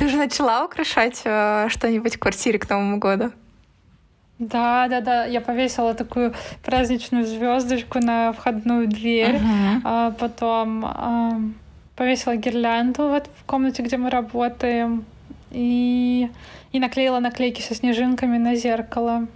Ты уже начала украшать э, что-нибудь в квартире к Новому году? Да, да, да. Я повесила такую праздничную звездочку на входную дверь. Uh-huh. А потом а, повесила гирлянду вот в комнате, где мы работаем. И, и наклеила наклейки со снежинками на зеркало.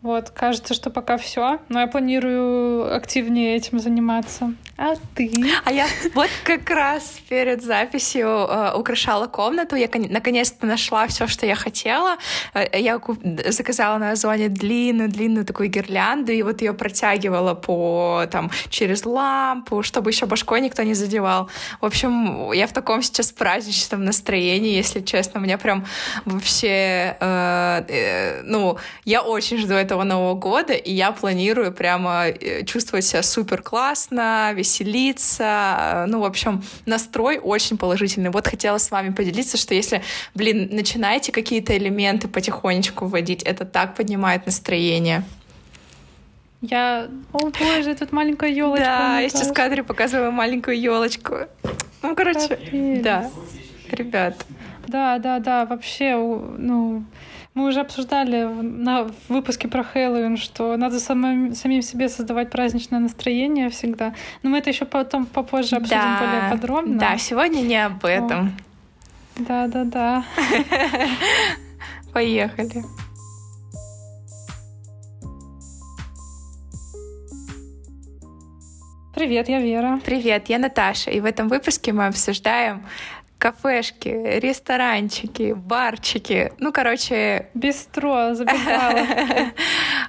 Вот, кажется, что пока все, но я планирую активнее этим заниматься. А ты? А я вот как раз перед записью э, украшала комнату. Я наконец-то нашла все, что я хотела. Э, я заказала на Озоне длинную-длинную такую гирлянду, и вот ее протягивала по там через лампу, чтобы еще башкой никто не задевал. В общем, я в таком сейчас праздничном настроении, если честно. Мне прям вообще, э, э, ну, я очень жду этого Нового года, и я планирую прямо э, чувствовать себя супер классно, веселиться. Ну, в общем, настрой очень положительный. Вот хотела с вами поделиться, что если, блин, начинаете какие-то элементы потихонечку вводить, это так поднимает настроение. Я... О боже, тут маленькая елочка. Да, я сейчас в кадре показываю маленькую елочку. Ну, короче, Капец. да. Ребят. Да, да, да, вообще, ну, мы уже обсуждали на в выпуске про Хэллоуин, что надо самим, самим себе создавать праздничное настроение всегда. Но мы это еще потом попозже обсудим да, более подробно. Да, сегодня не об этом. Да, да, да. Поехали. Привет, я Вера. Привет, я Наташа. И в этом выпуске мы обсуждаем кафешки, ресторанчики, барчики. Ну, короче... Бистро, забегала.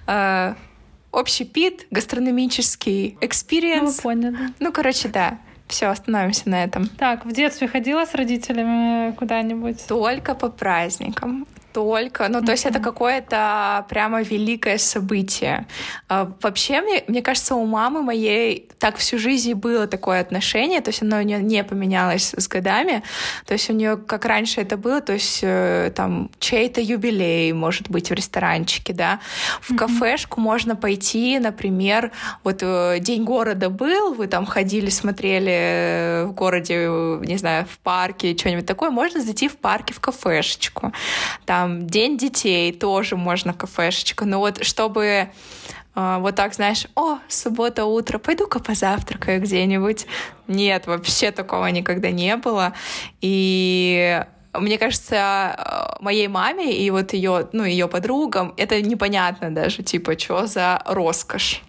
Общепит, гастрономический experience. Ну, поняли. Ну, короче, да. Все, остановимся на этом. Так, в детстве ходила с родителями куда-нибудь? Только по праздникам только. Ну, то есть это какое-то прямо великое событие. А, вообще, мне, мне кажется, у мамы моей так всю жизнь было такое отношение, то есть оно не, не поменялось с годами. То есть у нее, как раньше это было, то есть э, там чей-то юбилей, может быть, в ресторанчике, да. В mm-hmm. кафешку можно пойти, например, вот э, День города был, вы там ходили, смотрели в городе, не знаю, в парке, что-нибудь такое, можно зайти в парке в кафешечку. Там там День детей тоже можно кафешечка. Но вот чтобы э, вот так, знаешь, о, суббота утро, пойду-ка позавтракаю где-нибудь. Нет, вообще такого никогда не было. И мне кажется, моей маме и вот ее, ну, ее подругам это непонятно даже, типа, что за роскошь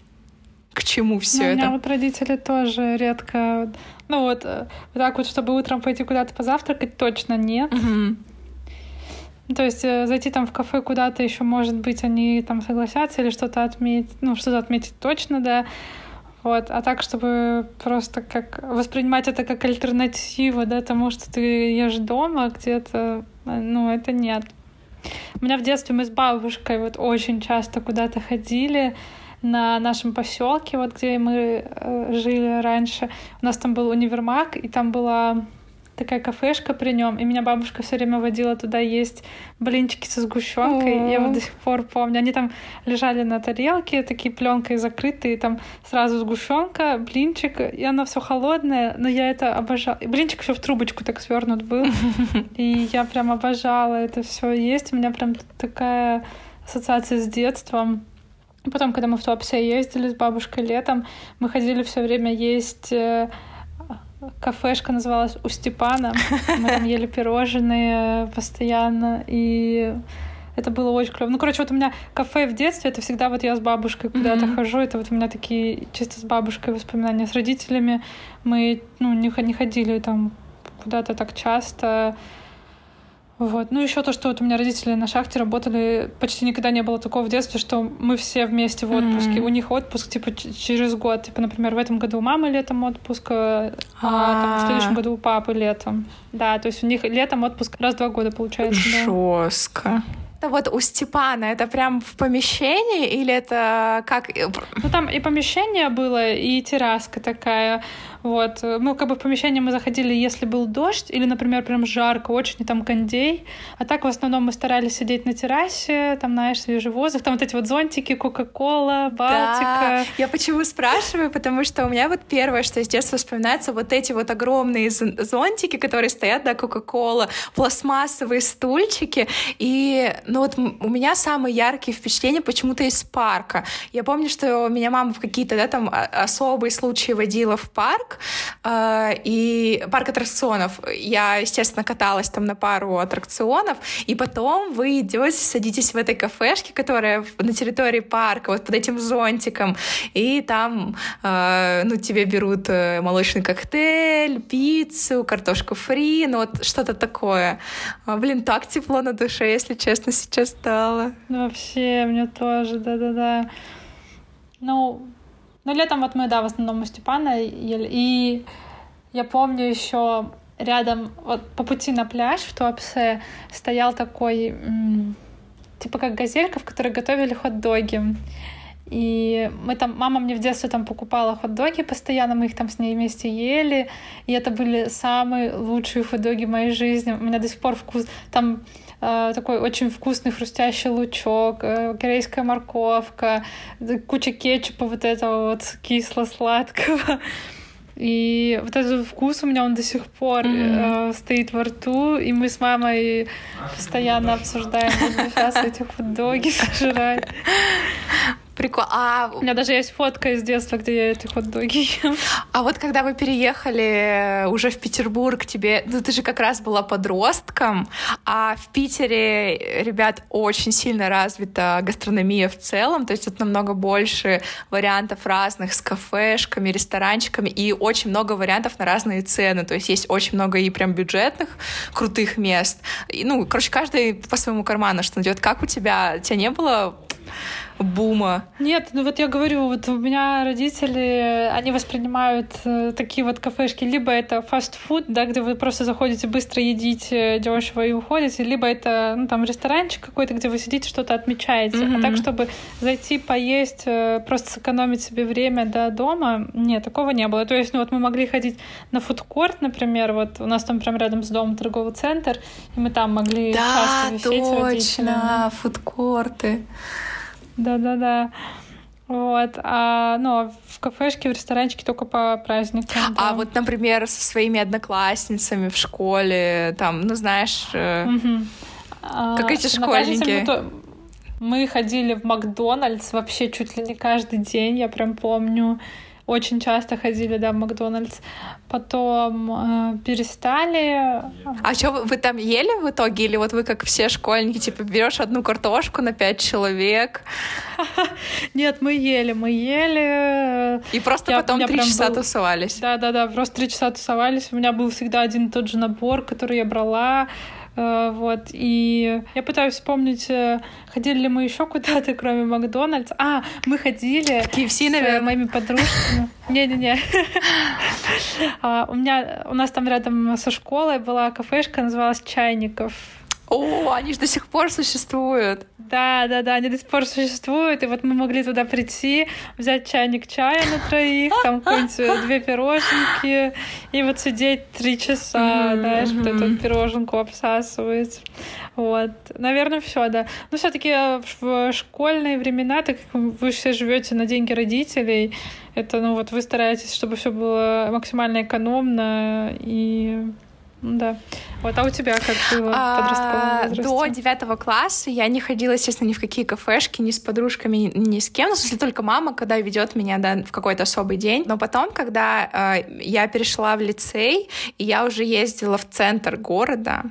к чему все ну, это? У меня вот родители тоже редко, ну вот, э, вот так вот, чтобы утром пойти куда-то позавтракать, точно нет. Угу. То есть э, зайти там в кафе куда-то еще, может быть, они там согласятся или что-то отметить, ну, что-то отметить точно, да. Вот, а так, чтобы просто как воспринимать это как альтернативу, да, тому, что ты ешь дома где-то, ну, это нет. У меня в детстве мы с бабушкой вот очень часто куда-то ходили на нашем поселке, вот где мы э, жили раньше. У нас там был универмаг, и там была такая кафешка при нем, и меня бабушка все время водила туда есть блинчики со сгущенкой. Я вот до сих пор помню. Они там лежали на тарелке, такие пленкой закрытые, там сразу сгущенка, блинчик, и оно все холодное, но я это обожала. И блинчик еще в трубочку так свернут был. И я прям обожала это все есть. У меня прям такая ассоциация с детством. Потом, когда мы в Туапсе ездили с бабушкой летом, мы ходили все время есть э, кафешка называлась у Степана. Мы там ели пирожные постоянно, и это было очень клево. Ну, короче, вот у меня кафе в детстве, это всегда вот я с бабушкой куда-то mm-hmm. хожу, это вот у меня такие чисто с бабушкой воспоминания. С родителями мы, ну, не, не ходили там куда-то так часто. Вот. Ну, еще то, что вот у меня родители на шахте работали, почти никогда не было такого в детстве, что мы все вместе в отпуске. Mm-hmm. У них отпуск, типа, через год. Типа, например, в этом году у мамы летом отпуск, а, а там, в следующем году у папы летом. Да, то есть у них летом отпуск раз в два года получается. Жестко. Да. вот у Степана это прям в помещении или это как? Ну там и помещение было, и терраска такая. Вот. Ну, как бы в помещение мы заходили, если был дождь или, например, прям жарко, очень, и там кондей. А так в основном мы старались сидеть на террасе, там, знаешь, свежий воздух, там вот эти вот зонтики, Кока-Кола, Балтика. Да. Я почему спрашиваю? Потому что у меня вот первое, что из детства вспоминается, вот эти вот огромные зонтики, которые стоят, да, Кока-Кола, пластмассовые стульчики. И, ну вот у меня самые яркие впечатления почему-то из парка. Я помню, что меня мама в какие-то, да, там особые случаи водила в парк, э, и парк аттракционов. Я, естественно, каталась там на пару аттракционов, и потом вы идете, садитесь в этой кафешке, которая на территории парка, вот под этим зонтиком, и там, э, ну, тебе берут э, молочный коктейль, пиццу, картошку фри, ну, вот что-то такое. А, блин, так тепло на душе, если честно, сейчас стало. Вообще, мне тоже, да-да-да. Ну, ну, летом вот мы, да, в основном у Степана ели. И я помню еще рядом, вот по пути на пляж в Туапсе стоял такой, типа как газелька, в которой готовили хот-доги. И мы там, мама мне в детстве там покупала хот-доги постоянно, мы их там с ней вместе ели, и это были самые лучшие хот-доги моей жизни. У меня до сих пор вкус, там такой очень вкусный хрустящий лучок, э, корейская морковка, куча кетчупа вот этого вот кисло-сладкого. И вот этот вкус у меня он до сих пор mm-hmm. э, стоит во рту, и мы с мамой постоянно обсуждаем, сейчас эти хот-доги сожрать. Прикол. А... У меня даже есть фотка из детства, где я эти хот-доги ем. А вот когда вы переехали уже в Петербург, тебе, ну ты же как раз была подростком, а в Питере, ребят, очень сильно развита гастрономия в целом, то есть тут намного больше вариантов разных с кафешками, ресторанчиками и очень много вариантов на разные цены, то есть есть очень много и прям бюджетных крутых мест. И, ну, короче, каждый по своему карману что найдет. Как у тебя? У тебя не было бума. Нет, ну вот я говорю, вот у меня родители, они воспринимают э, такие вот кафешки, либо это фастфуд, да, где вы просто заходите, быстро едите дешево и уходите, либо это, ну, там, ресторанчик какой-то, где вы сидите, что-то отмечаете. Mm-hmm. А так, чтобы зайти поесть, э, просто сэкономить себе время до дома, нет, такого не было. То есть, ну вот мы могли ходить на фудкорт, например, вот у нас там прям рядом с домом торговый центр, и мы там могли да, часто висеть. Точно, фудкорты. Да-да-да. Вот, а, ну, в кафешке, в ресторанчике только по праздникам. А вот, например, со своими одноклассницами в школе, там, ну, знаешь, угу. как эти школьники. Мы ходили в Макдональдс вообще чуть ли не каждый день, я прям помню очень часто ходили, да, в Макдональдс. Потом э, перестали. А что вы, вы там ели в итоге? Или вот вы, как все школьники, типа, берешь одну картошку на пять человек? Нет, мы ели, мы ели. И просто Я, потом три часа был... тусовались? Да-да-да, просто три часа тусовались. У меня был всегда один и тот же набор, который я брала. Э, вот, и я пытаюсь вспомнить, э, ходили ли мы еще куда-то, кроме Макдональдс. А, мы ходили в KFC, наверное. с моими подружками. Не-не-не. А, у меня, у нас там рядом со школой была кафешка, называлась «Чайников». О, они же до сих пор существуют. Да, да, да, они до сих пор существуют. И вот мы могли туда прийти, взять чайник чая на троих, там какие-нибудь э, две пироженки, и вот сидеть три часа, знаешь, вот эту пироженку обсасывать. Вот. Наверное, все, да. Но все-таки э, в школьные времена, так как вы все живете на деньги родителей, это, ну вот, вы стараетесь, чтобы все было максимально экономно и да. Вот, а у тебя как было подростковом До девятого класса я не ходила, естественно, ни в какие кафешки, ни с подружками, ни, с кем. Ну, в смысле, только мама, когда ведет меня да, в какой-то особый день. Но потом, когда э, я перешла в лицей, и я уже ездила в центр города,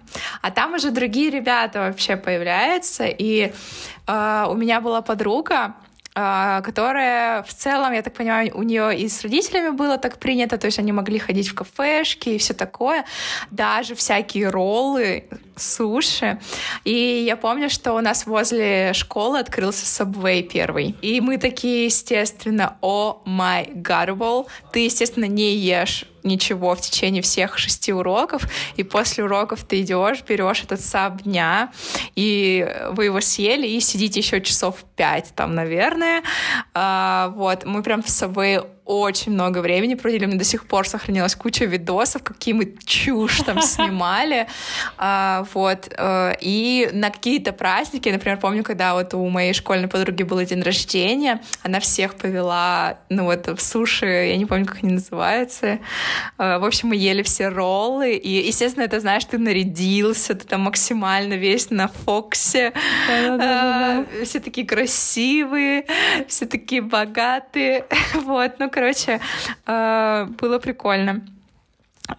а там уже другие ребята вообще появляются, и э, у меня была подруга, а, которая в целом, я так понимаю, у нее и с родителями было так принято, то есть они могли ходить в кафешки и все такое, даже всякие роллы, суши. И я помню, что у нас возле школы открылся Subway первый. И мы такие, естественно, о май гарбл, ты, естественно, не ешь ничего в течение всех шести уроков, и после уроков ты идешь, берешь этот саб дня, и вы его съели, и сидите еще часов пять там, наверное. А, вот, мы прям в Subway очень много времени проводили. У меня до сих пор сохранилась куча видосов, какие мы чушь там снимали. А, вот. Э, и на какие-то праздники, например, помню, когда вот у моей школьной подруги был день рождения, она всех повела, ну вот, в суши, я не помню, как они называются. Э, в общем, мы ели все роллы, и, естественно, это, знаешь, ты нарядился, ты там максимально весь на Фоксе. Э, все такие красивые, все такие богатые. Вот, ну, короче, э, было прикольно.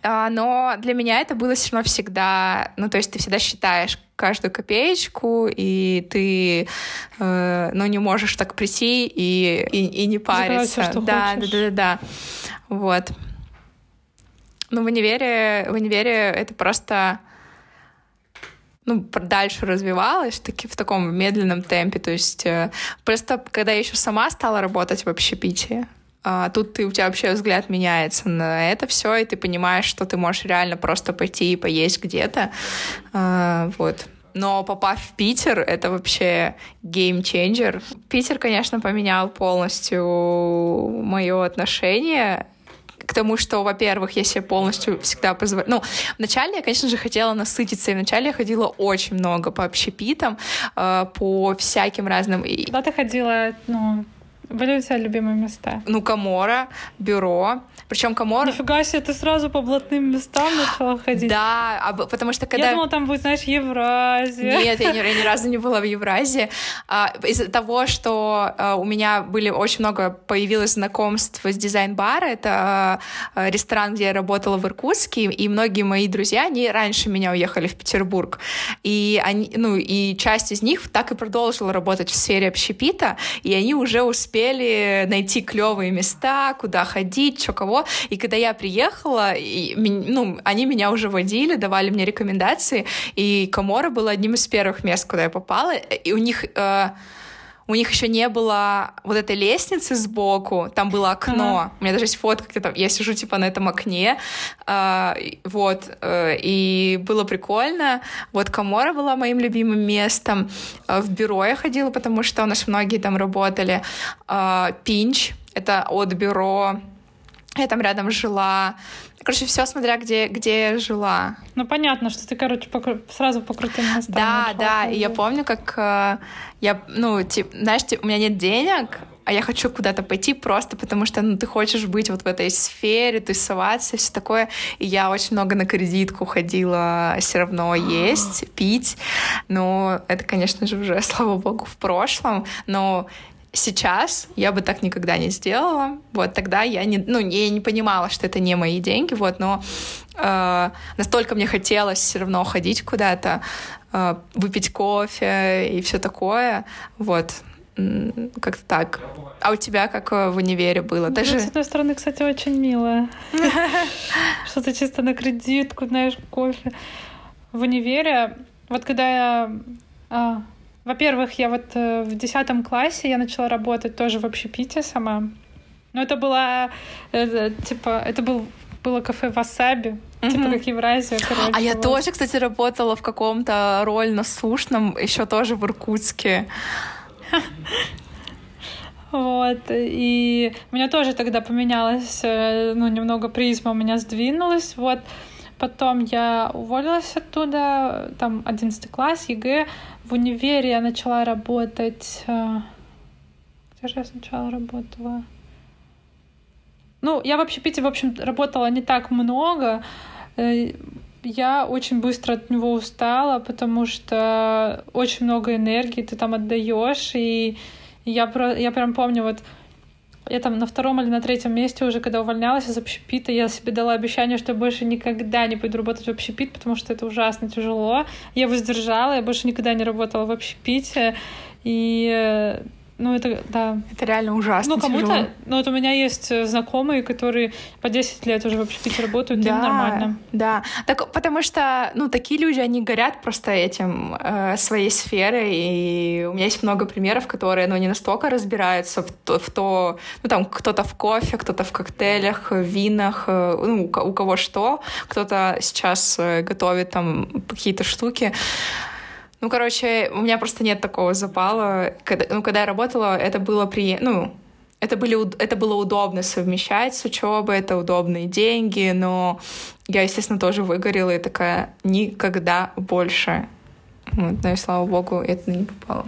А, но для меня это было все равно всегда, ну, то есть ты всегда считаешь каждую копеечку, и ты, э, ну, не можешь так прийти и, и, и не париться. Все, да, да, да, да, да. Вот. Ну, в универе, в универе это просто ну, дальше развивалась таки в таком медленном темпе. То есть э, просто когда я еще сама стала работать в общепитии, а, тут ты, у тебя вообще взгляд меняется на это все, и ты понимаешь, что ты можешь реально просто пойти и поесть где-то. А, вот. Но попав в Питер, это вообще геймченджер. Питер, конечно, поменял полностью мое отношение к тому, что, во-первых, я себе полностью всегда позволяю... Ну, вначале я, конечно же, хотела насытиться, и вначале я ходила очень много по общепитам, э, по всяким разным... Куда ты ходила, ну, были у тебя любимые места? Ну, Камора, бюро. Причем Камора... Нифига себе, ты сразу по блатным местам начала ходить. Да, а, потому что когда... Я думала, там будет, знаешь, Евразия. Нет, я ни, я ни разу не была в Евразии. А, из-за того, что а, у меня были очень много появилось знакомств с дизайн-бара, это а, ресторан, где я работала в Иркутске, и многие мои друзья, они раньше меня уехали в Петербург. И, они, ну, и часть из них так и продолжила работать в сфере общепита, и они уже успели найти клевые места, куда ходить, что кого. И когда я приехала, и, ну, они меня уже водили, давали мне рекомендации, и Камора было одним из первых мест, куда я попала. И у них... Э, у них еще не было вот этой лестницы сбоку, там было окно. Uh-huh. У меня даже есть фотка, где там я сижу типа на этом окне, э, вот, э, и было прикольно. Вот Камора была моим любимым местом. Э, в бюро я ходила, потому что у нас многие там работали. Э, Пинч, это от бюро я там рядом жила. Короче, все смотря где, где я жила. Ну, понятно, что ты, короче, по, сразу по крутым местам. Да, да, и я помню, как э, я, ну, типа, знаешь, типа, у меня нет денег, а я хочу куда-то пойти просто потому, что ну, ты хочешь быть вот в этой сфере, тусоваться, все такое. И я очень много на кредитку ходила все равно есть, пить. Но это, конечно же, уже, слава богу, в прошлом. Но сейчас я бы так никогда не сделала. Вот тогда я не, ну, я не понимала, что это не мои деньги, вот, но э, настолько мне хотелось все равно ходить куда-то, э, выпить кофе и все такое, вот. Как-то так. А у тебя как э, в универе было? Ну, Даже... С одной стороны, кстати, очень мило. Что-то чисто на кредитку, знаешь, кофе. В универе, вот когда я а, во-первых, я вот э, в десятом классе я начала работать тоже в общепите сама. Но это было, это, типа, это был, было кафе Васаби, mm-hmm. типа как Евразия, короче. А я тоже, кстати, работала в каком-то рольно-сушном, еще тоже в Иркутске. Вот, и у меня тоже тогда поменялось, э, ну, немного призма у меня сдвинулась, вот. Потом я уволилась оттуда, там 11 класс, ЕГЭ. В универе я начала работать... Э, где же я сначала работала? Ну, я в общепите, в общем, работала не так много. Э, я очень быстро от него устала, потому что очень много энергии ты там отдаешь. И я, про, я прям помню, вот я там на втором или на третьем месте уже, когда увольнялась из общепита, я себе дала обещание, что я больше никогда не пойду работать в общепит, потому что это ужасно тяжело. Я воздержала, я больше никогда не работала в общепите. И э, ну, это, да. Это реально ужасно Ну, кому-то... Ну, вот у меня есть э, знакомые, которые по 10 лет уже в общепите работают, да, им нормально. Да, так, потому что, ну, такие люди, они горят просто этим, э, своей сферой, и у меня есть много примеров, которые, ну, не настолько разбираются в то, в то ну, там, кто-то в кофе, кто-то в коктейлях, в винах, э, ну, у кого что, кто-то сейчас э, готовит там какие-то штуки, ну, короче, у меня просто нет такого запала. Когда, ну, когда я работала, это было при... Ну, это, были, это было удобно совмещать с учебой, это удобные деньги, но я, естественно, тоже выгорела и такая никогда больше. Вот, но и слава богу, это не попало.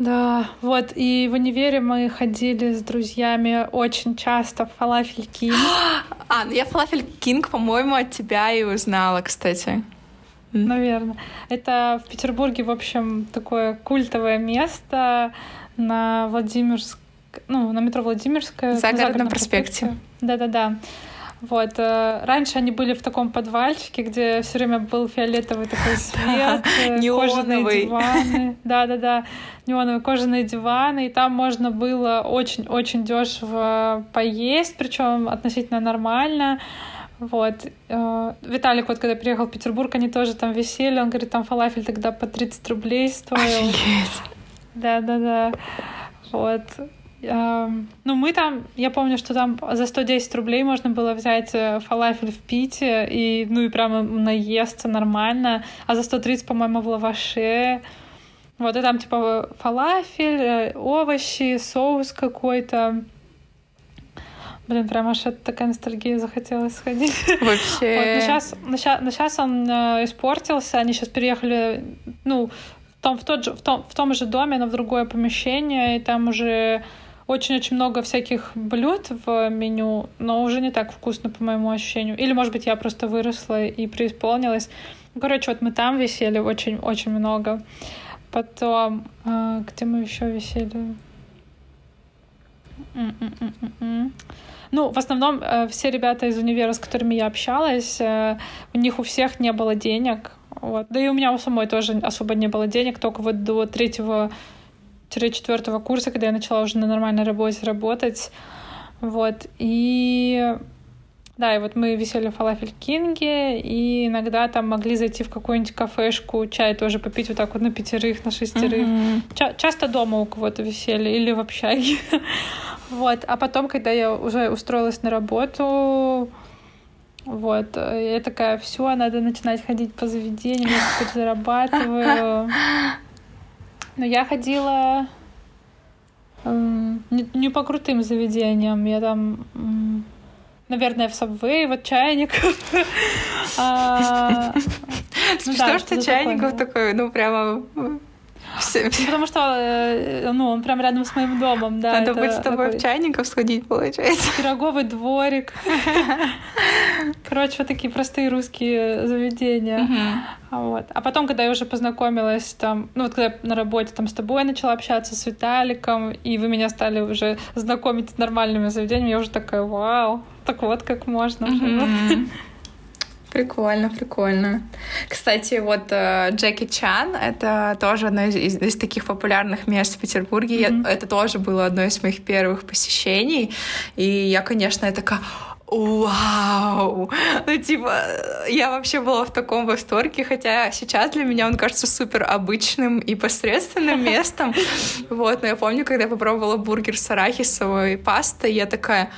Да, вот, и в универе мы ходили с друзьями очень часто в Фалафель Кинг. А, ну я Фалафель Кинг, по-моему, от тебя и узнала, кстати. Наверное. Это в Петербурге, в общем, такое культовое место на Владимирск... Ну, на метро Владимирская. В загородном проспекте. Да-да-да. Вот. Э, раньше они были в таком подвальчике, где все время был фиолетовый такой свет, э, кожаные диваны. Да-да-да, неоновые кожаные диваны. И там можно было очень-очень дешево поесть, причем относительно нормально. Вот. Э, Виталик, вот когда приехал в Петербург, они тоже там висели. Он говорит, там фалафель тогда по 30 рублей стоил. Да-да-да. Вот. Ну, мы там, я помню, что там за 110 рублей можно было взять э, фалафель в Пите, и, ну, и прямо наесться нормально, а за 130, по-моему, в лаваше. Вот, и там, типа, фалафель, э, овощи, соус какой-то. Блин, прям аж это такая ностальгия захотелось сходить. Вообще. Вот, но, сейчас, но, сейчас, но сейчас он э, испортился, они сейчас переехали, ну, в том, в, тот же, в, том, в том же доме, но в другое помещение, и там уже очень-очень много всяких блюд в меню, но уже не так вкусно, по моему ощущению. Или, может быть, я просто выросла и преисполнилась. Короче, вот мы там висели очень-очень много. Потом, э, где мы еще висели? Ну, в основном э, все ребята из универа, с которыми я общалась, э, у них у всех не было денег. Вот. Да и у меня у самой тоже особо не было денег, только вот до третьего четвертого курса, когда я начала уже на нормальной работе работать. Вот. И да, и вот мы висели в Фалафель Кинге, и иногда там могли зайти в какую-нибудь кафешку, чай тоже попить вот так вот на пятерых, на шестерых. Mm-hmm. Ча- часто дома у кого-то висели или в общаге. вот. А потом, когда я уже устроилась на работу, вот, я такая, все, надо начинать ходить по заведениям, я теперь зарабатываю. Но я ходила не, не по крутым заведениям. Я там, наверное, в Subway, вот чайников. А, ну что ж ты чайников такой, ну прямо все, все. Потому что, э, ну, он прям рядом с моим домом, да. Надо быть с тобой такой... в чайников сходить, получается. Пироговый дворик. Короче, вот такие простые русские заведения. Вот. А потом, когда я уже познакомилась там, ну вот когда я на работе там с тобой начала общаться, с Виталиком, и вы меня стали уже знакомить с нормальными заведениями, я уже такая, вау, так вот как можно. Прикольно, прикольно. Кстати, вот э, Джеки Чан — это тоже одно из, из, из таких популярных мест в Петербурге. Mm-hmm. Я, это тоже было одно из моих первых посещений. И я, конечно, я такая вау! Ну, типа, я вообще была в таком восторге, хотя сейчас для меня он кажется супер обычным и посредственным местом. Вот, но я помню, когда я попробовала бургер с арахисовой пастой, я такая,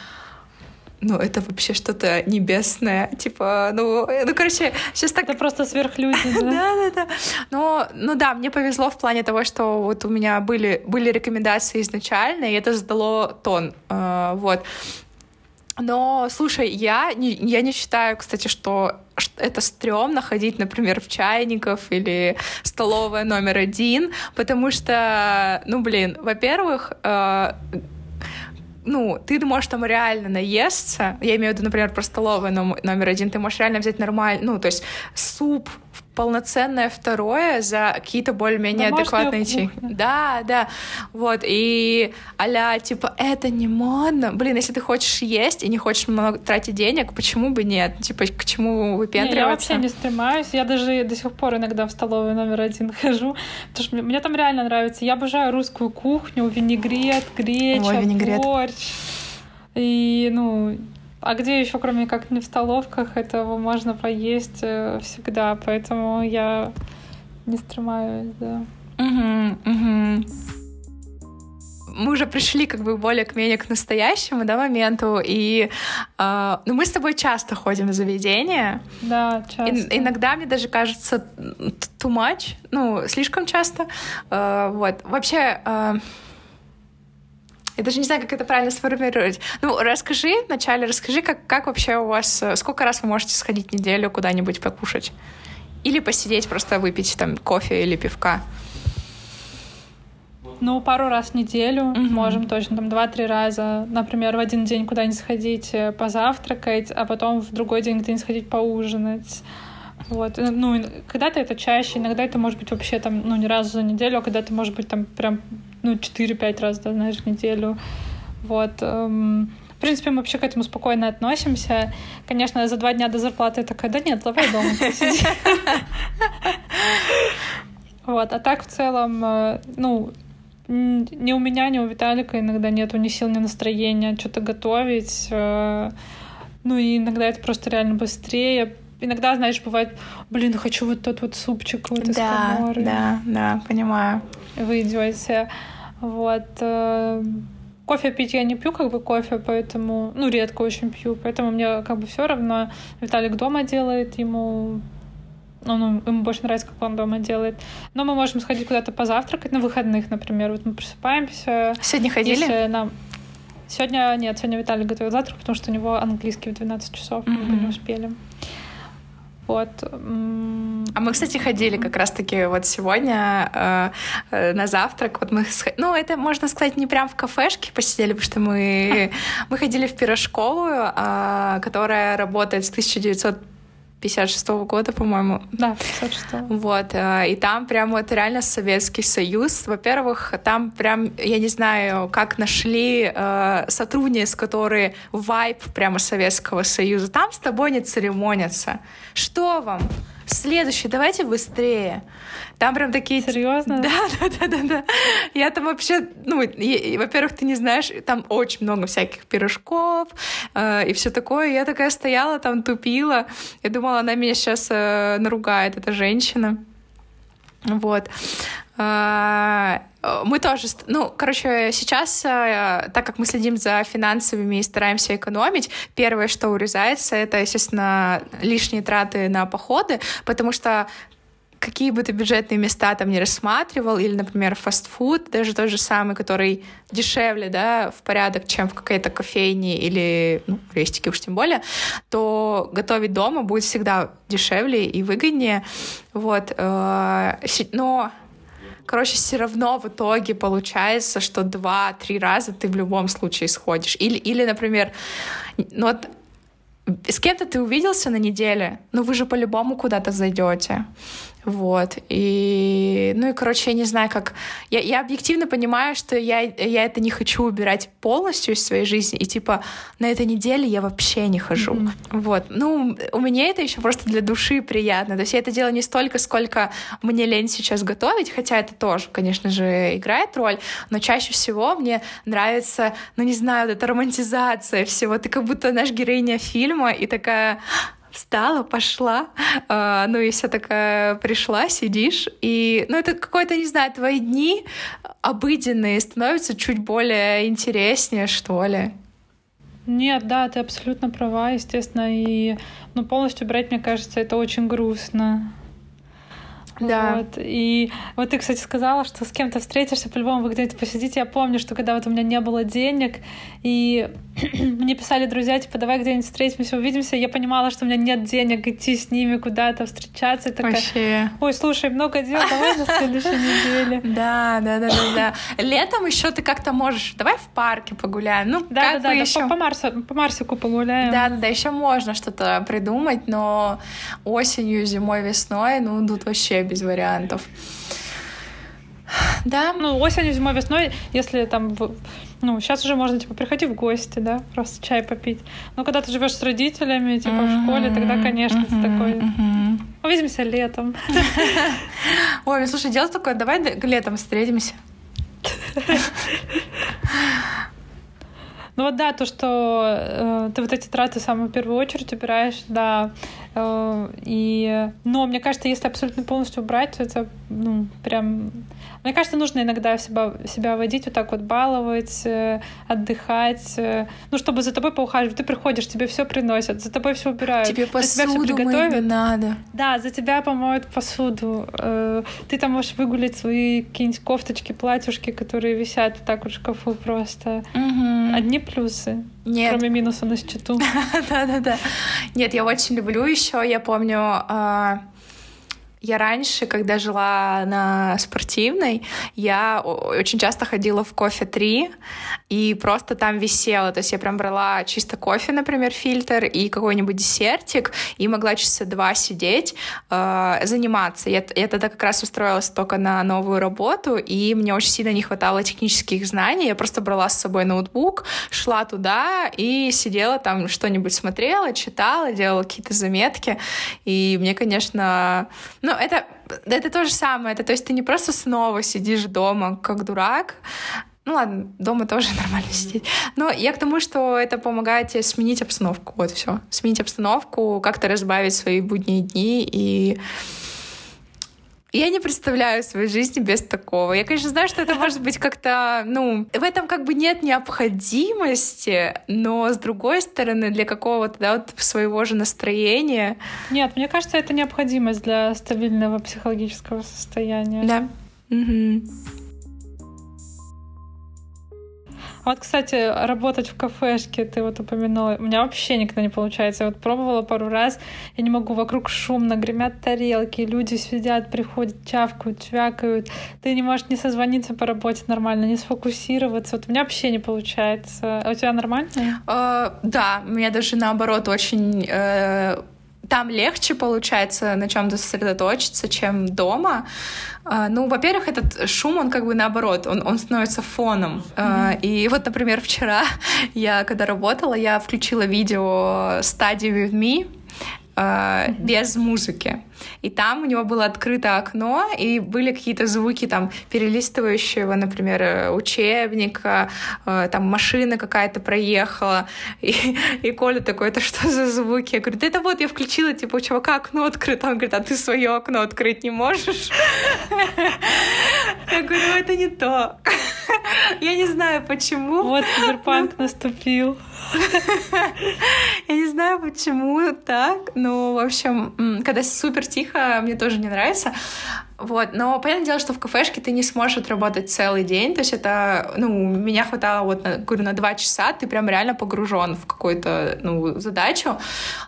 ну, это вообще что-то небесное, типа, ну, ну, короче, сейчас так... Это просто сверхлюди, да? Да, да, да. Но, ну да, мне повезло в плане того, что вот у меня были, были рекомендации изначально, и это задало тон, э, вот. Но, слушай, я не, я не считаю, кстати, что это стрёмно ходить, например, в чайников или столовая номер один, потому что, ну, блин, во-первых, э, ну, ты можешь там реально наесться, я имею в виду, например, про столовую номер один, ты можешь реально взять нормально, ну, то есть суп полноценное второе за какие-то более-менее адекватные чаи. Да, да. Вот. И а типа, это не модно. Блин, если ты хочешь есть и не хочешь много тратить денег, почему бы нет? Типа, к чему выпендриваться? Не, я вообще не стремаюсь. Я даже до сих пор иногда в столовую номер один хожу, потому что мне, мне там реально нравится. Я обожаю русскую кухню, винегрет, греча, Ой, винегрет. борщ. И, ну, а где еще, кроме как не в столовках, этого можно поесть э, всегда, поэтому я не стремаюсь, да. Угу, угу. Мы уже пришли как бы более к менее к настоящему да, моменту, и э, ну, мы с тобой часто ходим в заведения. Да, часто. И, иногда мне даже кажется too much, ну, слишком часто. Э, вот. Вообще, э, Я даже не знаю, как это правильно сформулировать. Ну, расскажи, вначале расскажи, как, как вообще у вас, сколько раз вы можете сходить неделю куда-нибудь покушать? Или посидеть, просто выпить там кофе или пивка? Ну, пару раз в неделю угу. можем точно, там два-три раза. Например, в один день куда-нибудь сходить э, позавтракать, а потом в другой день где-нибудь сходить поужинать. Вот. Э, ну, когда-то это чаще, иногда это может быть вообще там, ну, не разу за неделю, а когда-то может быть там прям, ну, 4-5 раз, да, знаешь, в неделю. Вот. Эм, в принципе, мы вообще к этому спокойно относимся. Конечно, за два дня до зарплаты я такая, да нет, давай дома. Вот, а так в целом, э, ну, ни у меня, ни у Виталика иногда нету ни сил, ни настроения что-то готовить. Э, ну и иногда это просто реально быстрее. Иногда, знаешь, бывает, блин, хочу вот тот вот супчик вот из да, коморы. Да, да, понимаю. Вы идете. Вот. Э, кофе пить я не пью, как бы кофе, поэтому, ну, редко очень пью, поэтому мне как бы все равно. Виталик дома делает, ему ну, ну, ему больше нравится, как он дома делает. Но мы можем сходить куда-то позавтракать на выходных, например. Вот мы просыпаемся. Сегодня ходили? Нам... Сегодня нет, сегодня Виталий готовит завтрак, потому что у него английский в 12 часов, mm-hmm. мы не успели. Вот. А мы, кстати, ходили как раз-таки вот сегодня э, э, на завтрак. Вот мы, ну, это можно сказать не прям в кафешке посидели, потому что мы мы ходили в пирожковую, э, которая работает с 1900 56 -го года, по-моему. Да, 56 -го. Вот, э, и там прям вот реально Советский Союз. Во-первых, там прям, я не знаю, как нашли э, сотрудниц, которые вайп прямо Советского Союза. Там с тобой не церемонятся. Что вам? Следующий, давайте быстрее. Там прям такие... Серьезно? Да, да, да, да, да. Я там вообще, ну, во-первых, ты не знаешь, там очень много всяких пирожков э, и все такое. Я такая стояла там, тупила. Я думала, она меня сейчас э, наругает, эта женщина. Вот. А, мы тоже, ну, короче, сейчас, э, так как мы следим за финансовыми и стараемся экономить, первое, что урезается, это, естественно, лишние траты на походы, потому что какие бы ты бюджетные места там не рассматривал, или, например, фастфуд, даже тот же самый, который дешевле, да, в порядок, чем в какой-то кофейне или, ну, рестике уж тем более, то готовить дома будет всегда дешевле и выгоднее, вот, э, но Короче, все равно в итоге получается, что два-три раза ты в любом случае сходишь. Или, или например, ну вот с кем-то ты увиделся на неделе, но вы же по-любому куда-то зайдете. Вот. И, ну и, короче, я не знаю, как... Я, я объективно понимаю, что я, я это не хочу убирать полностью из своей жизни. И, типа, на этой неделе я вообще не хожу. Mm-hmm. Вот. Ну, у меня это еще просто для души приятно. То есть я это делаю не столько, сколько мне лень сейчас готовить, хотя это тоже, конечно же, играет роль, но чаще всего мне нравится, ну, не знаю, вот эта романтизация всего. Ты как будто наш героиня фильма и такая встала, пошла, э, ну и вся такая пришла, сидишь, и, ну это какой-то, не знаю, твои дни обыденные становятся чуть более интереснее, что ли. Нет, да, ты абсолютно права, естественно, и ну, полностью брать, мне кажется, это очень грустно. Да. Вот. И вот ты, кстати, сказала, что с кем-то встретишься, по-любому вы где-то посидите. Я помню, что когда вот у меня не было денег, и мне писали друзья, типа, давай где-нибудь встретимся, увидимся. Я понимала, что у меня нет денег идти с ними куда-то встречаться. И такая, Вообще. ой, слушай, много дел, давай на следующей неделе. Да, да, да, да, да. Летом еще ты как-то можешь, давай в парке погуляем. Ну, да, да, да, еще... по, по, Марсу, по Марсику погуляем. Да, да, да, еще можно что-то придумать, но осенью, зимой, весной, ну, тут вообще без вариантов. Да. Ну, осенью, зимой, весной, если там, ну, сейчас уже можно, типа, приходи в гости, да, просто чай попить. Но когда ты живешь с родителями, типа, mm-hmm. в школе, тогда, конечно, mm-hmm. ты такой... Mm-hmm. Увидимся летом. Ой, ну, слушай, дело такое, давай летом встретимся. Ну вот да, то, что э, ты вот эти траты в самую первую очередь убираешь, да, и, но мне кажется, если абсолютно полностью убрать, то это ну, прям... Мне кажется, нужно иногда себя, себя водить, вот так вот баловать, э, отдыхать. Э, ну, чтобы за тобой поухаживать. Ты приходишь, тебе все приносят, за тобой все убирают. Тебе посуду тебя мыть не надо. Да, за тебя помоют посуду. Ты там можешь выгулить свои какие-нибудь кофточки, платьюшки, которые висят вот так вот в шкафу просто. Угу. Одни плюсы. Нет. Кроме минуса на счету. Да-да-да. Нет, я очень люблю еще, я помню, а, я раньше, когда жила на спортивной, я очень часто ходила в кофе 3 и просто там висела. То есть я прям брала чисто кофе, например, фильтр и какой-нибудь десертик, и могла часа два сидеть, э, заниматься. Я, я тогда как раз устроилась только на новую работу, и мне очень сильно не хватало технических знаний. Я просто брала с собой ноутбук, шла туда и сидела там, что-нибудь смотрела, читала, делала какие-то заметки. И мне, конечно... Ну, это, это то же самое. Это, то есть ты не просто снова сидишь дома, как дурак, ну ладно, дома тоже нормально сидеть. Но я к тому, что это помогает тебе сменить обстановку. Вот все. Сменить обстановку, как-то разбавить свои будние дни и я не представляю своей жизни без такого. Я, конечно, знаю, что это может быть как-то, ну, в этом как бы нет необходимости, но с другой стороны, для какого-то, да, вот своего же настроения. Нет, мне кажется, это необходимость для стабильного психологического состояния. Да. Угу. Вот, кстати, работать в кафешке, ты вот упомянула, у меня вообще никогда не получается. Я вот пробовала пару раз, я не могу, вокруг шумно, гремят тарелки, люди сидят, приходят, чавкают, чвякают. Ты не можешь не созвониться по работе нормально, не сфокусироваться. Вот у меня вообще не получается. А у тебя нормально? Uh, да, у меня даже наоборот очень uh там легче получается на чем-то сосредоточиться, чем дома. А, ну, во-первых, этот шум, он как бы наоборот, он, он становится фоном. Mm-hmm. И вот, например, вчера я, когда работала, я включила видео «Study with me», э, без музыки. И там у него было открыто окно, и были какие-то звуки там перелистывающего, например, э, учебника, э, там машина какая-то проехала, и, и Коля такой, это что за звуки? Я говорю, да это вот я включила, типа, у чувака окно открыто. Он говорит, а ты свое окно открыть не можешь? Я говорю, это не то. Я не знаю, почему. Вот киберпанк наступил. Я не знаю, почему так, но, в общем, когда супер тихо, мне тоже не нравится. Вот, но понятное дело, что в кафешке ты не сможешь отработать целый день, то есть это, ну, меня хватало вот, на, говорю, на два часа, ты прям реально погружен в какую-то, ну, задачу,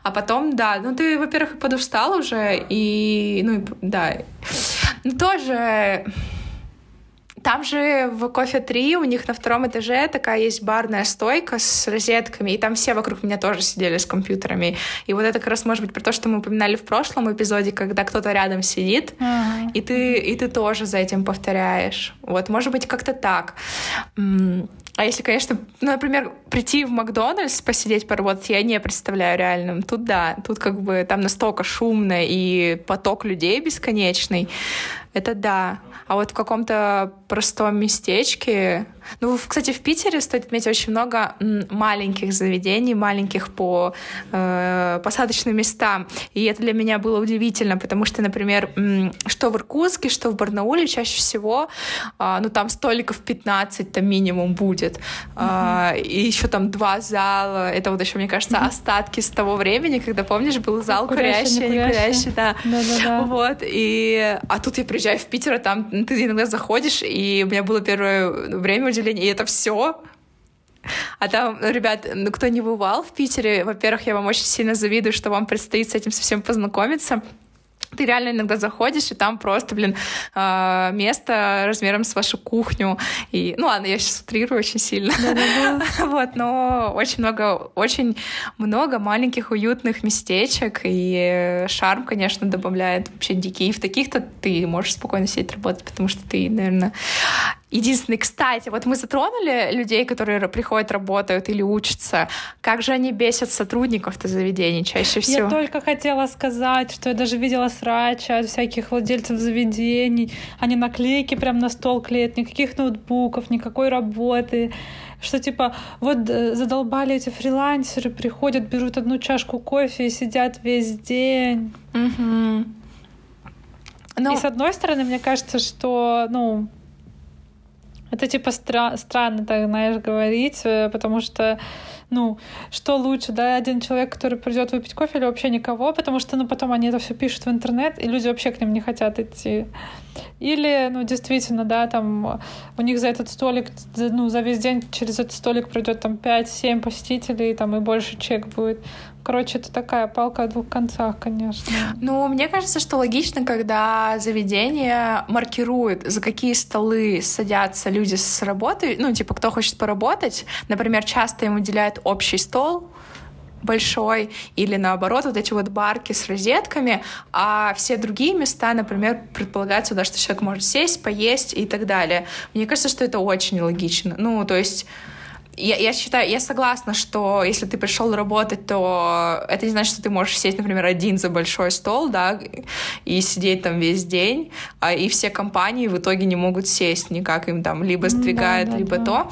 а потом, да, ну, ты, во-первых, подустал уже, и, ну, и, да, ну, тоже там же в кофе 3 у них на втором этаже такая есть барная стойка с розетками, и там все вокруг меня тоже сидели с компьютерами. И вот это как раз может быть про то, что мы упоминали в прошлом эпизоде, когда кто-то рядом сидит, uh-huh. и, ты, и ты тоже за этим повторяешь. Вот, может быть, как-то так. А если, конечно, ну, например, прийти в Макдональдс, посидеть, поработать, я не представляю реальным. Тут да, тут как бы там настолько шумно и поток людей бесконечный. Это да. А вот в каком-то простом местечке... Ну, кстати, в Питере, стоит отметить, очень много маленьких заведений, маленьких по э, посадочным местам. И это для меня было удивительно, потому что, например, что в Иркутске, что в Барнауле чаще всего, э, ну, там столиков 15 там минимум будет. Mm-hmm. Э, и еще там два зала. Это вот еще, мне кажется, mm-hmm. остатки с того времени, когда, помнишь, был зал курящий, курящий, не курящий, да. Да-да-да. Вот. И... А тут я приезжаю в Питер, а там ты иногда заходишь, и у меня было первое время удивления, и это все. А там, ребят, ну, кто не бывал в Питере, во-первых, я вам очень сильно завидую, что вам предстоит с этим совсем познакомиться ты реально иногда заходишь, и там просто, блин, а, место размером с вашу кухню. И, ну ладно, я сейчас утрирую очень сильно. Вот, но очень много, очень много маленьких уютных местечек, и шарм, конечно, добавляет вообще дикий. И в таких-то ты можешь спокойно сидеть работать, потому что ты, наверное... Единственный, кстати, вот мы затронули людей, которые приходят, работают или учатся. Как же они бесят сотрудников-то заведений чаще всего? Я только хотела сказать, что я даже видела срачи от всяких владельцев заведений. Они наклейки прям на стол клеят, никаких ноутбуков, никакой работы. Что типа, вот э, задолбали эти фрилансеры, приходят, берут одну чашку кофе и сидят весь день. Угу. Но... И с одной стороны, мне кажется, что, ну, это типа стра- странно, так знаешь, говорить, э, потому что, ну, что лучше, да, один человек, который придет выпить кофе, или вообще никого, потому что, ну, потом они это все пишут в интернет, и люди вообще к ним не хотят идти. Или, ну, действительно, да, там у них за этот столик, ну, за весь день через этот столик пройдет там 5-7 посетителей, там и больше чек будет. Короче, это такая палка о двух концах, конечно. Ну, мне кажется, что логично, когда заведение маркирует, за какие столы садятся люди с работы, ну, типа, кто хочет поработать. Например, часто им уделяют общий стол, большой, или наоборот, вот эти вот барки с розетками, а все другие места, например, предполагают сюда, что человек может сесть, поесть и так далее. Мне кажется, что это очень логично. Ну, то есть я, я считаю, я согласна, что если ты пришел работать, то это не значит, что ты можешь сесть, например, один за большой стол, да, и сидеть там весь день, а, и все компании в итоге не могут сесть никак, им там либо сдвигают, да, да, либо да. то.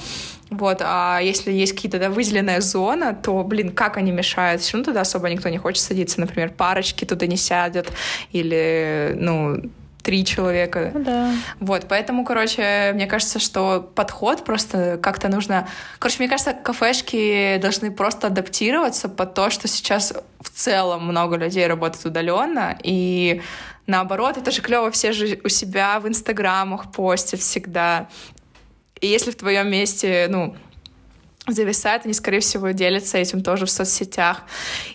Вот, а если есть какие-то да, выделенная зона, то, блин, как они мешают? Все равно туда особо никто не хочет садиться. Например, парочки туда не сядут, или, ну, три человека. Ну, да. Вот, поэтому, короче, мне кажется, что подход просто как-то нужно... Короче, мне кажется, кафешки должны просто адаптироваться под то, что сейчас в целом много людей работают удаленно, и наоборот, это же клево, все же у себя в инстаграмах постят всегда. И если в твоем месте, ну, зависают, они, скорее всего, делятся этим тоже в соцсетях.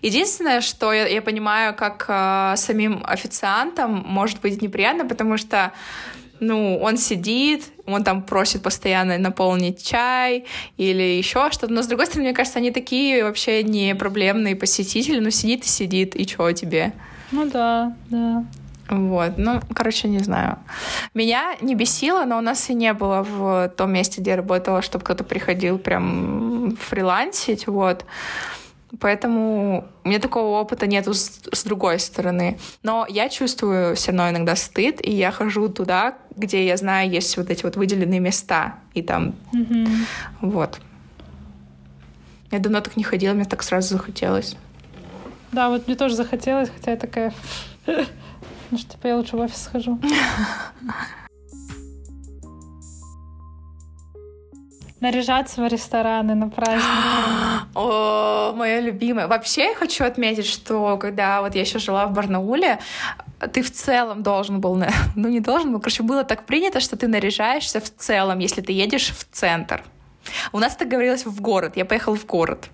Единственное, что я, я понимаю, как э, самим официантам может быть неприятно, потому что ну, он сидит, он там просит постоянно наполнить чай или еще что-то. Но, с другой стороны, мне кажется, они такие вообще не проблемные посетители. Ну, сидит и сидит, и что тебе? Ну да, да. Вот, ну, короче, не знаю. Меня не бесило, но у нас и не было в том месте, где я работала, чтобы кто-то приходил прям фрилансить, вот. Поэтому у меня такого опыта нету с, с другой стороны. Но я чувствую все равно иногда стыд, и я хожу туда, где я знаю, есть вот эти вот выделенные места. И там mm-hmm. вот. Я давно так не ходила, мне так сразу захотелось. Да, вот мне тоже захотелось, хотя я такая... Ну что, типа, я лучше в офис схожу. Наряжаться в рестораны на праздники. О, моя любимая. Вообще я хочу отметить, что когда вот я еще жила в Барнауле, ты в целом должен был, ну не должен был, короче, было так принято, что ты наряжаешься в целом, если ты едешь в центр. У нас так говорилось в город. Я поехала в город.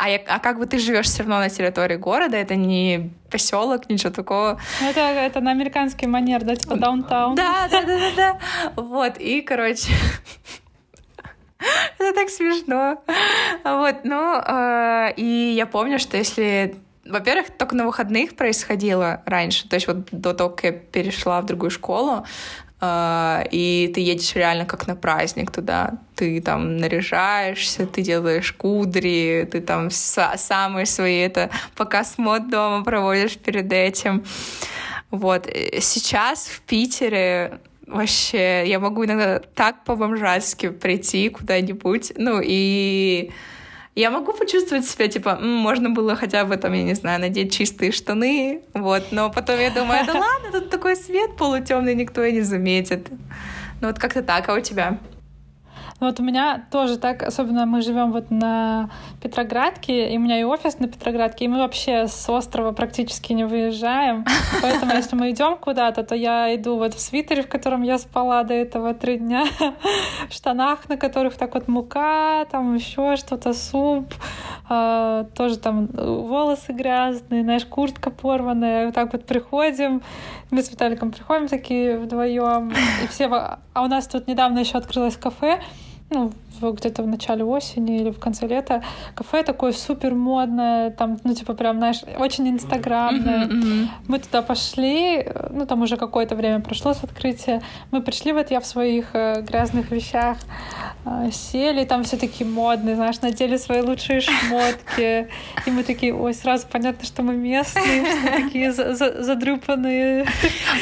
А, я, а как бы ты живешь все равно на территории города, это не поселок, ничего такого. Это, это на американский манер, да, типа даунтаун. Да, да, да, да, да. Вот, и, короче, это так смешно. Вот, ну, э, и я помню, что если во-первых, только на выходных происходило раньше. То есть вот до того, как я перешла в другую школу, и ты едешь реально как на праздник туда. Ты там наряжаешься, ты делаешь кудри, ты там самые свои это показ мод дома проводишь перед этим. Вот. Сейчас в Питере вообще я могу иногда так по-бомжатски прийти куда-нибудь, ну и я могу почувствовать себя, типа, можно было хотя бы там, я не знаю, надеть чистые штаны, вот, но потом я думаю, да ладно, тут такой свет полутемный, никто и не заметит. Ну вот как-то так, а у тебя? Ну, вот у меня тоже так, особенно мы живем вот на Петроградке, и у меня и офис на Петроградке, и мы вообще с острова практически не выезжаем. Поэтому, если мы идем куда-то, то я иду вот в свитере, в котором я спала до этого три дня, в штанах, на которых так вот мука, там еще что-то, суп, э, тоже там волосы грязные, знаешь, куртка порванная. Вот так вот приходим, мы с Виталиком приходим такие вдвоем, и все... А у нас тут недавно еще открылось кафе, ну, где-то в начале осени или в конце лета. Кафе такое супер модное, там, ну, типа, прям, знаешь, очень инстаграмное. Mm-hmm, mm-hmm. Мы туда пошли, ну, там уже какое-то время прошло с открытия. Мы пришли, вот я в своих э, грязных вещах э, сели, там все такие модные, знаешь, надели свои лучшие шмотки. И мы такие, ой, сразу понятно, что мы местные, что такие задрупанные.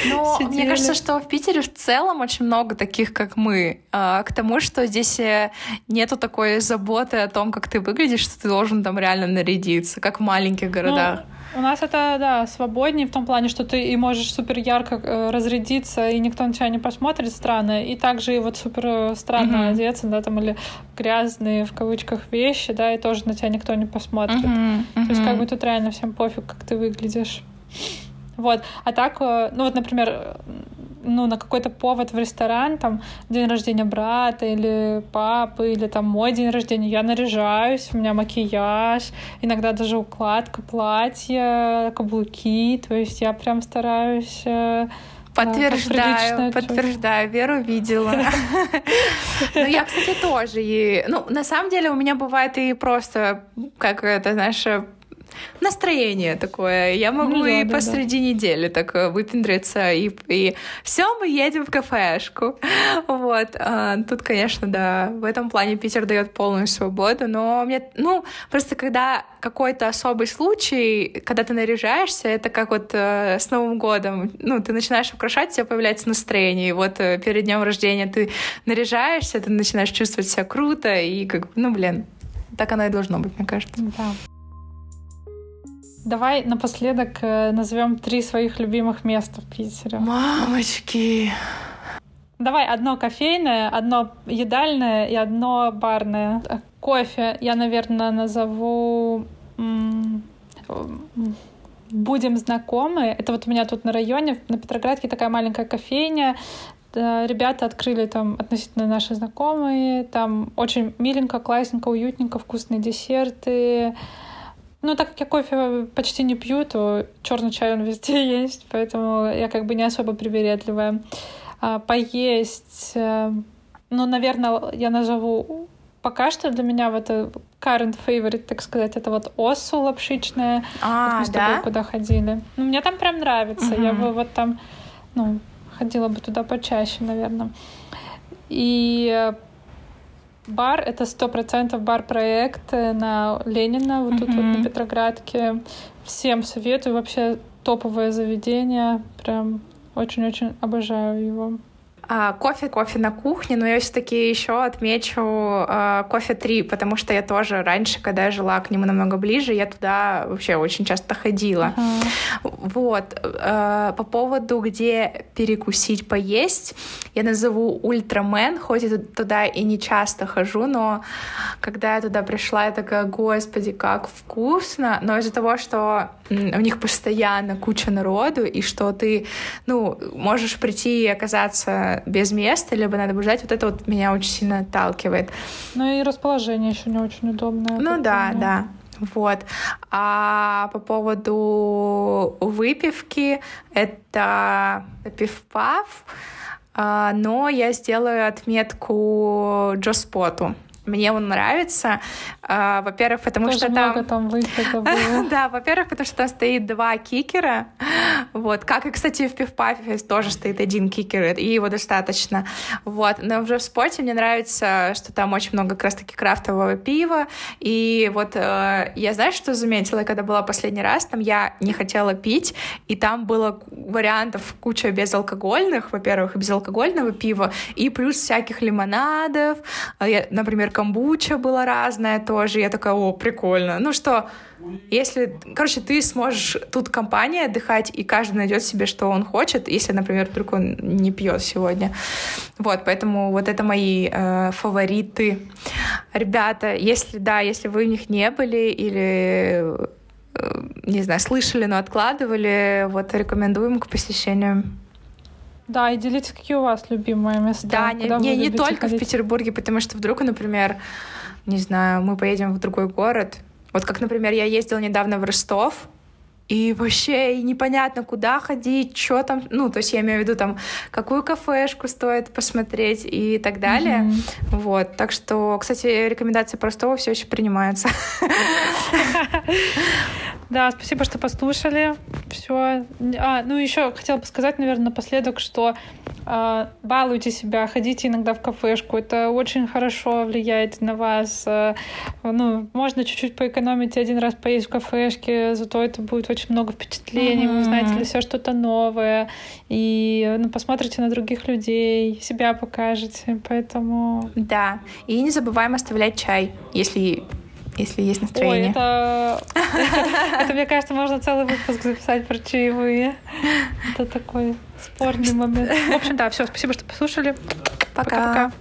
Но мне кажется, что в Питере в целом очень много таких, как мы. А, к тому, что здесь э, нету такой заботы о том, как ты выглядишь, что ты должен там реально нарядиться, как в маленьких городах. Ну, у нас это, да, свободнее в том плане, что ты и можешь супер ярко э, разрядиться, и никто на тебя не посмотрит странно, и также и вот супер э, странно mm-hmm. одеться, да, там, или грязные, в кавычках, вещи, да, и тоже на тебя никто не посмотрит. Mm-hmm. Mm-hmm. То есть как бы тут реально всем пофиг, как ты выглядишь. Вот. А так, э, ну вот, например, ну, на какой-то повод в ресторан, там, день рождения брата или папы, или там мой день рождения, я наряжаюсь, у меня макияж, иногда даже укладка платья, каблуки, то есть я прям стараюсь э, Подтверждаю, подтверждаю, Веру видела. Ну, я, кстати, тоже. Ну, на самом деле у меня бывает и просто, как это, знаешь, настроение такое. Я могу ну, и да, посреди да. недели так э, выпендриться, и, и все, мы едем в кафешку. Вот. А, тут, конечно, да, в этом плане Питер дает полную свободу, но мне, ну, просто когда какой-то особый случай, когда ты наряжаешься, это как вот э, с Новым годом, ну, ты начинаешь украшать, у тебя появляется настроение, и вот э, перед днем рождения ты наряжаешься, ты начинаешь чувствовать себя круто, и как, ну, блин, так оно и должно быть, мне кажется. Да. Давай напоследок э, назовем три своих любимых места в Питере. Мамочки! Давай одно кофейное, одно едальное и одно барное. Кофе я, наверное, назову будем знакомы. Это вот у меня тут на районе, на Петроградке такая маленькая кофейня. Ребята открыли там относительно наши знакомые. Там очень миленько, классненько, уютненько, вкусные десерты. Ну, так как я кофе почти не пью, то черный чай он везде есть, поэтому я как бы не особо привередливая. А, поесть, э, ну, наверное, я назову пока что для меня вот это current favorite, так сказать, это вот осу лапшичная. А, вот мы с тобой да? куда ходили. Ну, мне там прям нравится. Угу. Я бы вот там, ну, ходила бы туда почаще, наверное. И э, Бар — это сто процентов бар-проект на Ленина, вот mm-hmm. тут вот на Петроградке. Всем советую, вообще топовое заведение, прям очень-очень обожаю его. А, кофе, кофе на кухне, но я все-таки еще отмечу а, кофе 3, потому что я тоже раньше, когда я жила к нему намного ближе, я туда вообще очень часто ходила. Uh-huh. Вот. А, по поводу, где перекусить, поесть, я назову Ультрамен, хоть я туда и не часто хожу, но когда я туда пришла, я такая, господи, как вкусно, но из-за того, что у них постоянно куча народу, и что ты, ну, можешь прийти и оказаться без места, либо надо ждать, вот это вот меня очень сильно отталкивает. Ну и расположение еще не очень удобное. Ну да, помню. да. Вот. А по поводу выпивки, это пивпав, а, но я сделаю отметку Джоспоту. Мне он нравится. А, во-первых, потому Тоже что там... там да, во-первых, потому что там стоит два кикера. Вот. Как и, кстати, в пивпафе тоже стоит один кикер, и его достаточно. Вот. Но уже в спорте мне нравится, что там очень много как раз-таки крафтового пива. И вот э, я, знаешь, что заметила, когда была последний раз, там я не хотела пить, и там было вариантов куча безалкогольных, во-первых, безалкогольного пива, и плюс всяких лимонадов. Я, например, камбуча была разная тоже. Я такая, о, прикольно. Ну что, если, короче, ты сможешь тут компания отдыхать, и каждый найдет себе, что он хочет, если, например, вдруг он не пьет сегодня. Вот, поэтому вот это мои э, фавориты. Ребята, если, да, если вы в них не были или э, не знаю, слышали, но откладывали, вот рекомендуем к посещению. Да, и делитесь, какие у вас любимые места. Да, не, не, не только ходить? в Петербурге, потому что вдруг, например, не знаю, мы поедем в другой город. Вот как, например, я ездила недавно в Ростов, и вообще непонятно, куда ходить, что там, ну, то есть я имею в виду там, какую кафешку стоит посмотреть и так далее. Mm-hmm. Вот, так что, кстати, рекомендации простого все еще принимаются. Да, спасибо, что послушали. Все. А, ну еще хотела бы сказать, наверное, напоследок, что э, балуйте себя, ходите иногда в кафешку. Это очень хорошо влияет на вас. Э, ну, можно чуть-чуть поэкономить один раз поесть в кафешке, зато это будет очень много впечатлений. Mm-hmm. Вы узнаете для себя что-то новое. И ну, посмотрите на других людей, себя покажете. Поэтому... Да. И не забываем оставлять чай, если если есть настроение. Ой, это... это, мне кажется, можно целый выпуск записать про чаевые. Это такой спорный момент. В общем, да, все, спасибо, что послушали. Пока-пока.